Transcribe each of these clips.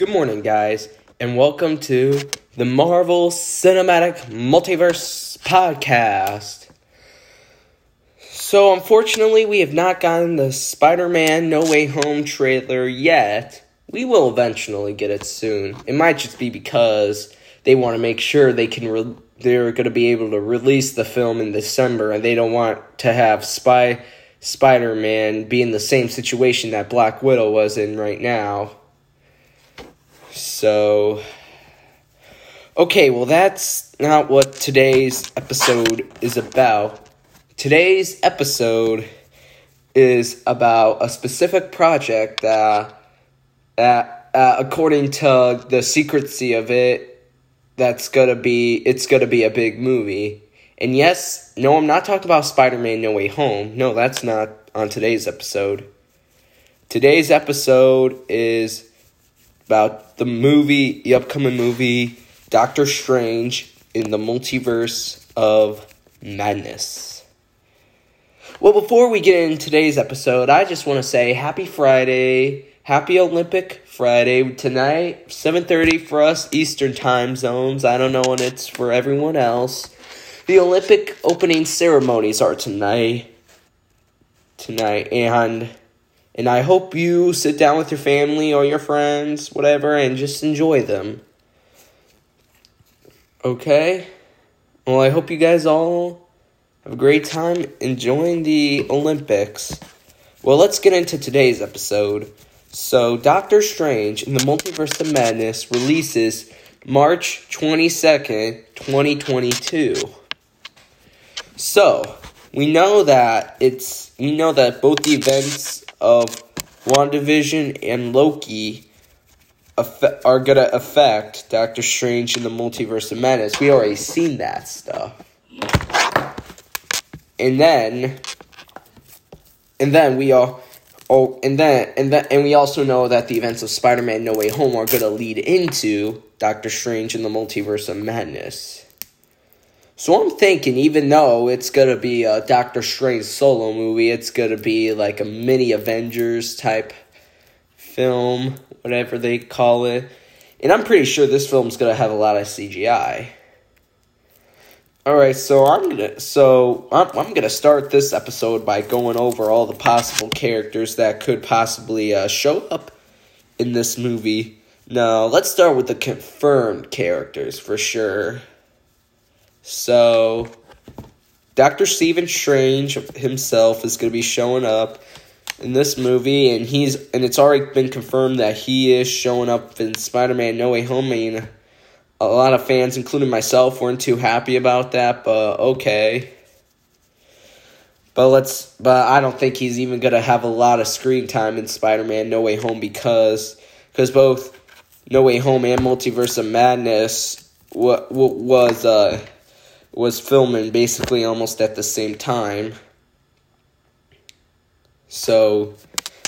Good morning, guys, and welcome to the Marvel Cinematic Multiverse Podcast. So, unfortunately, we have not gotten the Spider Man No Way Home trailer yet. We will eventually get it soon. It might just be because they want to make sure they can. Re- they're going to be able to release the film in December, and they don't want to have Spy Spider Man be in the same situation that Black Widow was in right now. So, okay, well, that's not what today's episode is about. Today's episode is about a specific project that, that uh, according to the secrecy of it, that's gonna be it's gonna be a big movie. And yes, no, I'm not talking about Spider-Man No Way Home. No, that's not on today's episode. Today's episode is about the movie, the upcoming movie Doctor Strange in the Multiverse of Madness. Well, before we get in today's episode, I just want to say happy Friday, happy Olympic Friday tonight, 7:30 for us Eastern time zones. I don't know when it's for everyone else. The Olympic opening ceremonies are tonight. Tonight and and I hope you sit down with your family or your friends, whatever, and just enjoy them. Okay? Well, I hope you guys all have a great time enjoying the Olympics. Well, let's get into today's episode. So, Doctor Strange in the Multiverse of Madness releases March 22nd, 2022. So, we know that it's we know that both the events of WandaVision and Loki are gonna affect Doctor Strange in the Multiverse of Madness. We already seen that stuff. And then and then we all oh and then and then and we also know that the events of Spider-Man No Way Home are gonna lead into Doctor Strange in the Multiverse of Madness. So I'm thinking, even though it's gonna be a Doctor Strange solo movie, it's gonna be like a mini Avengers type film, whatever they call it. And I'm pretty sure this film's gonna have a lot of CGI. All right, so I'm gonna so I'm, I'm gonna start this episode by going over all the possible characters that could possibly uh, show up in this movie. Now let's start with the confirmed characters for sure. So, Dr. Stephen Strange himself is going to be showing up in this movie, and he's and it's already been confirmed that he is showing up in Spider-Man: No Way Home. Mean, a lot of fans, including myself, weren't too happy about that, but okay. But let's. But I don't think he's even gonna have a lot of screen time in Spider-Man: No Way Home because because both No Way Home and Multiverse of Madness what was uh was filming basically almost at the same time. So,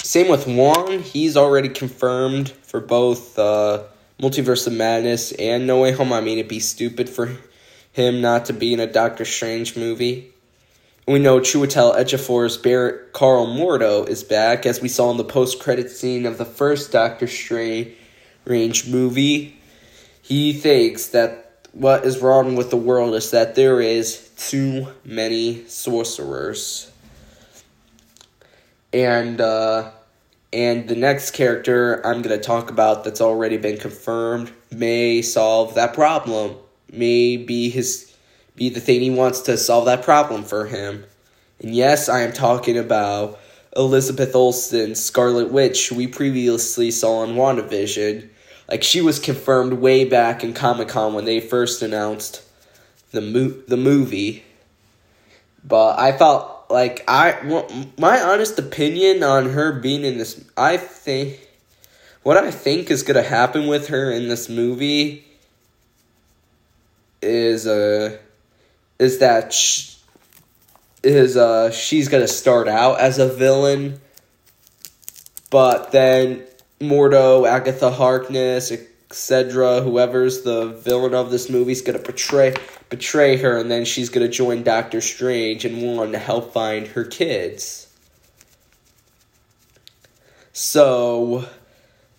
same with Wong. He's already confirmed for both uh, Multiverse of Madness and No Way Home. I mean, it'd be stupid for him not to be in a Doctor Strange movie. We know Chiwetel Ejiofor's Baron Karl Mordo is back, as we saw in the post-credit scene of the first Doctor Strange movie. He thinks that what is wrong with the world is that there is too many sorcerers. And uh, and the next character I'm gonna talk about that's already been confirmed may solve that problem. May be his be the thing he wants to solve that problem for him. And yes, I am talking about Elizabeth Olsen, Scarlet Witch, we previously saw on WandaVision like she was confirmed way back in Comic Con when they first announced the mo- the movie. But I felt like I my honest opinion on her being in this I think what I think is going to happen with her in this movie is uh is that sh- is uh she's going to start out as a villain but then Mordo, Agatha Harkness, etc. Whoever's the villain of this movie is gonna betray betray her, and then she's gonna join Doctor Strange and Wong to help find her kids. So,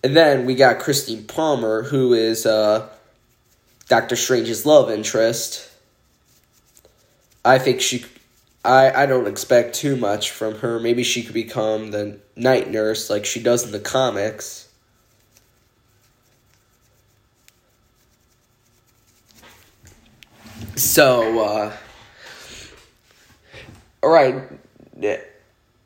and then we got Christine Palmer, who is uh, Doctor Strange's love interest. I think she, I I don't expect too much from her. Maybe she could become the night nurse like she does in the comics. So, uh, all right, yeah,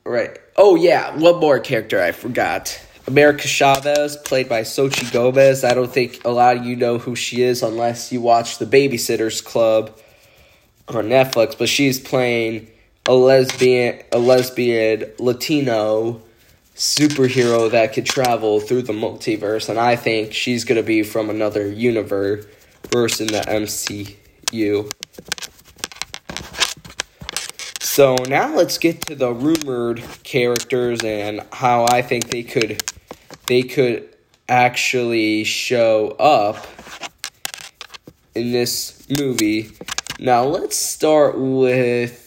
right. Oh yeah, one more character I forgot. America Chavez, played by Xochitl Gomez. I don't think a lot of you know who she is unless you watch The Babysitters Club on Netflix. But she's playing a lesbian, a lesbian Latino superhero that could travel through the multiverse, and I think she's gonna be from another universe, verse in the MCU. So now let's get to the rumored characters and how I think they could they could actually show up in this movie. Now let's start with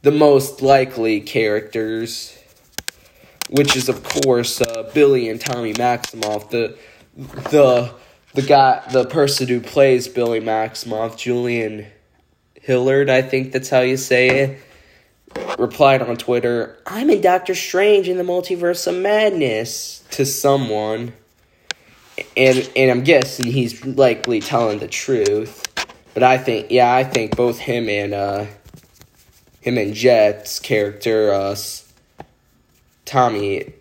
the most likely characters, which is of course uh, Billy and Tommy Maximoff, the the the guy, the person who plays Billy Maximoff, Julian Hilliard, I think that's how you say it, replied on Twitter, I'm in Doctor Strange in the Multiverse of Madness to someone. And and I'm guessing he's likely telling the truth. But I think yeah, I think both him and uh him and Jett's character, uh Tommy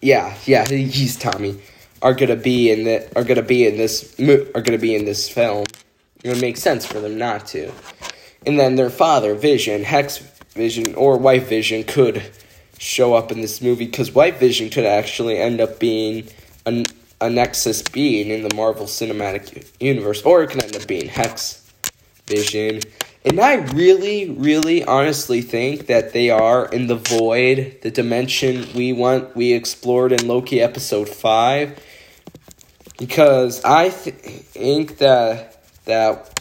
Yeah, yeah, he's Tommy. Are gonna be in the are gonna be in this are gonna be in this film. It would make sense for them not to. And then their father, Vision, Hex Vision, or White Vision could show up in this movie because White Vision could actually end up being a, a Nexus being in the Marvel Cinematic Universe, or it can end up being Hex Vision. And I really, really honestly think that they are in the void, the dimension we want we explored in Loki episode five. Because I th- think that that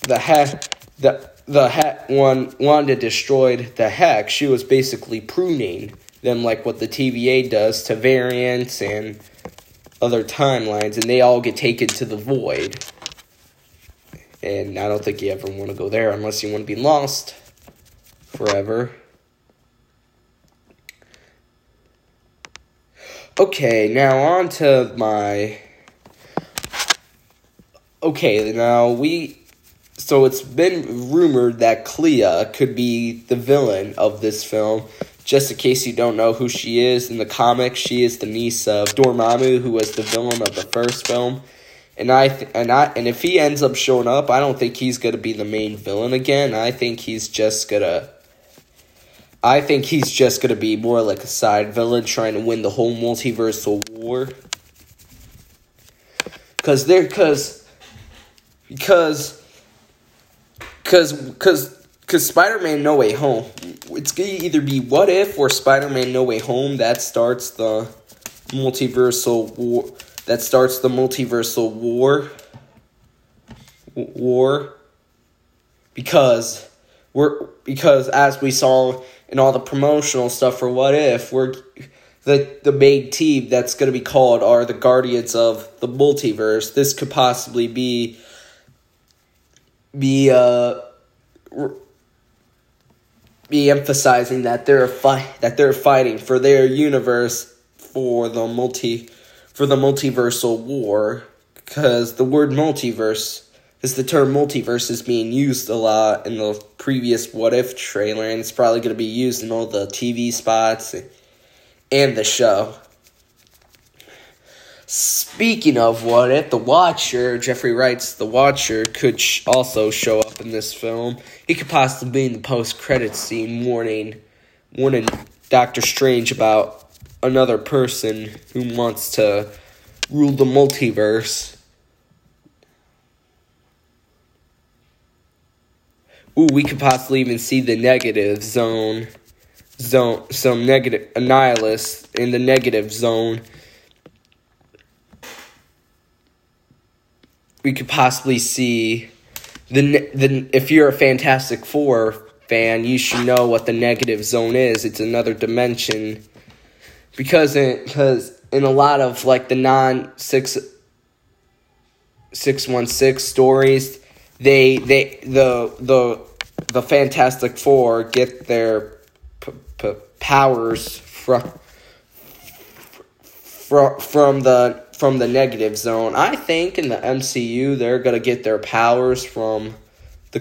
the heck the the heck one Wanda destroyed the heck, she was basically pruning them like what the TVA does to variants and other timelines, and they all get taken to the void. And I don't think you ever want to go there unless you want to be lost forever. Okay, now on to my okay, now we. So it's been rumored that Clea could be the villain of this film. Just in case you don't know who she is, in the comics, she is the niece of Dormammu, who was the villain of the first film. And I th- and I and if he ends up showing up, I don't think he's gonna be the main villain again. I think he's just gonna. I think he's just gonna be more like a side villain trying to win the whole multiversal war. Cause there, cause because because because because Spider-Man No Way Home, it's gonna either be What If or Spider-Man No Way Home that starts the multiversal war. That starts the multiversal war. War. Because we're because as we saw in all the promotional stuff for What If, we're the the main team that's to be called are the Guardians of the Multiverse. This could possibly be be uh be emphasizing that they're fight that they're fighting for their universe for the multi for the multiversal war because the word multiverse is the term multiverse is being used a lot in the previous what if trailer and it's probably going to be used in all the TV spots and the show Speaking of what if, The Watcher, Jeffrey Wright's The Watcher, could sh- also show up in this film. He could possibly be in the post credits scene warning, warning Doctor Strange about another person who wants to rule the multiverse. Ooh, we could possibly even see the negative zone, zone, some negative annihilus in the negative zone we could possibly see the the if you're a Fantastic Four fan, you should know what the negative zone is. It's another dimension because it because in a lot of like the non six six one six stories, they they the the the Fantastic Four get their p- p- powers from from from the from the negative zone. I think in the MCU they're gonna get their powers from the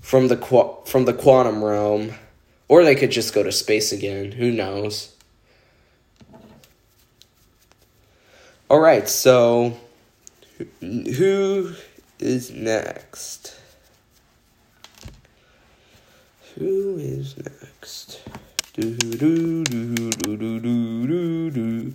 from the from the quantum realm, or they could just go to space again. Who knows? All right, so who is next? Who is next? Do do do do do do do do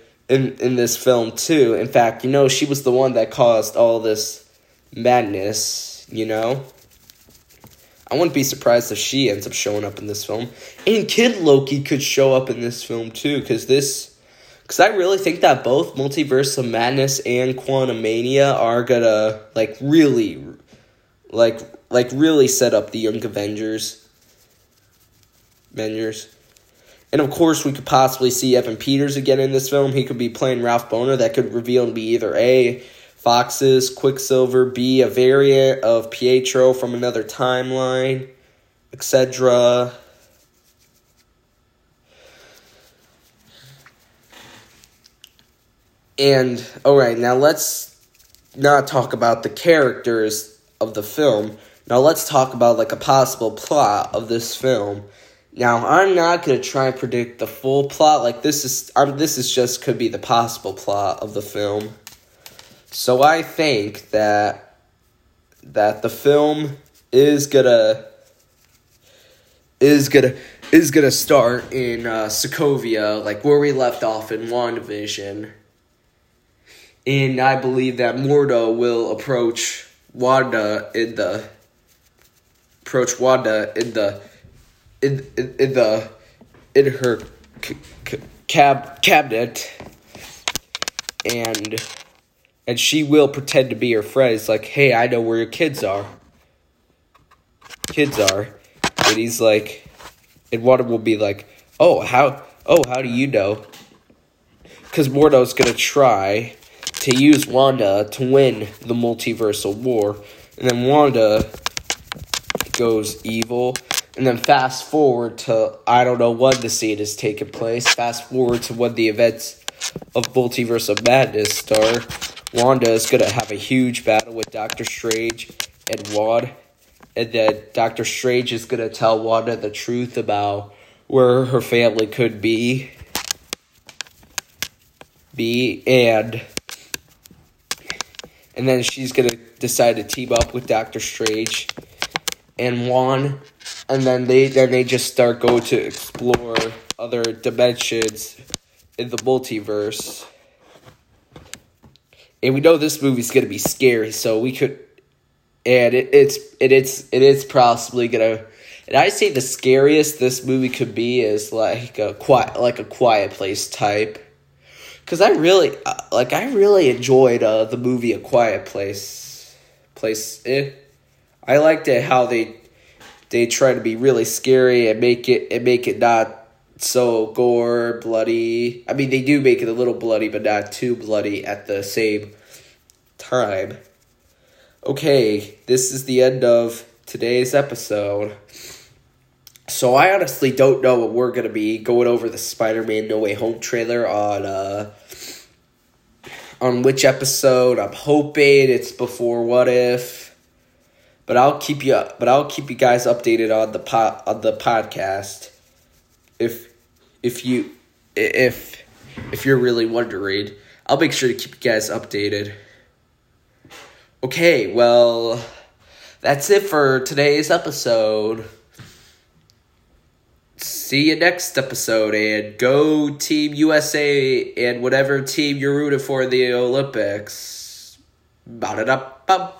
in in this film too. In fact, you know, she was the one that caused all this madness, you know? I wouldn't be surprised if she ends up showing up in this film. And Kid Loki could show up in this film too, because this. Because I really think that both Multiverse of Madness and Quantumania are gonna, like, really. Like, like really set up the Young Avengers. Avengers. And of course, we could possibly see Evan Peters again in this film. He could be playing Ralph Bohner. That could reveal to be either A, Fox's Quicksilver, B, a variant of Pietro from another timeline, etc. And, alright, now let's not talk about the characters of the film. Now let's talk about like a possible plot of this film. Now I'm not gonna try and predict the full plot. Like this is, um, this is just could be the possible plot of the film. So I think that that the film is gonna is gonna is gonna start in uh, Sokovia, like where we left off in WandaVision. And I believe that Mordo will approach Wanda in the approach Wanda in the in in, in the in her c- c- cab cabinet and and she will pretend to be her friend. It's like, hey, I know where your kids are. Kids are, and he's like, and Wanda will be like, oh, how, oh, how do you know? Because Mordo's gonna try to use Wanda to win the multiversal war, and then Wanda goes evil. And then fast forward to I don't know when the scene is taking place. Fast forward to when the events of Multiverse of Madness start. Wanda is gonna have a huge battle with Doctor Strange and Wong, and then Doctor Strange is gonna tell Wanda the truth about where her family could be. Be and and then she's gonna decide to team up with Doctor Strange and Wong, and then they then they just start go to explore other dimensions in the multiverse. And we know this movie's gonna be scary, so we could, and it, it's it, it's it is possibly gonna. And I say the scariest this movie could be is like a quiet like a quiet place type. Cause I really uh, like I really enjoyed uh, the movie A Quiet Place. Place eh. I liked it how they they try to be really scary and make it and make it not so gore bloody. I mean they do make it a little bloody but not too bloody at the same time. Okay, this is the end of today's episode. So I honestly don't know what we're gonna be going over the Spider-Man No Way Home trailer on uh on which episode. I'm hoping it's before What If, but I'll keep you but I'll keep you guys updated on the pod, on the podcast. If if you if if you're really wondering, I'll make sure to keep you guys updated. Okay, well, that's it for today's episode see you next episode and go team usa and whatever team you're rooting for in the olympics ba da da.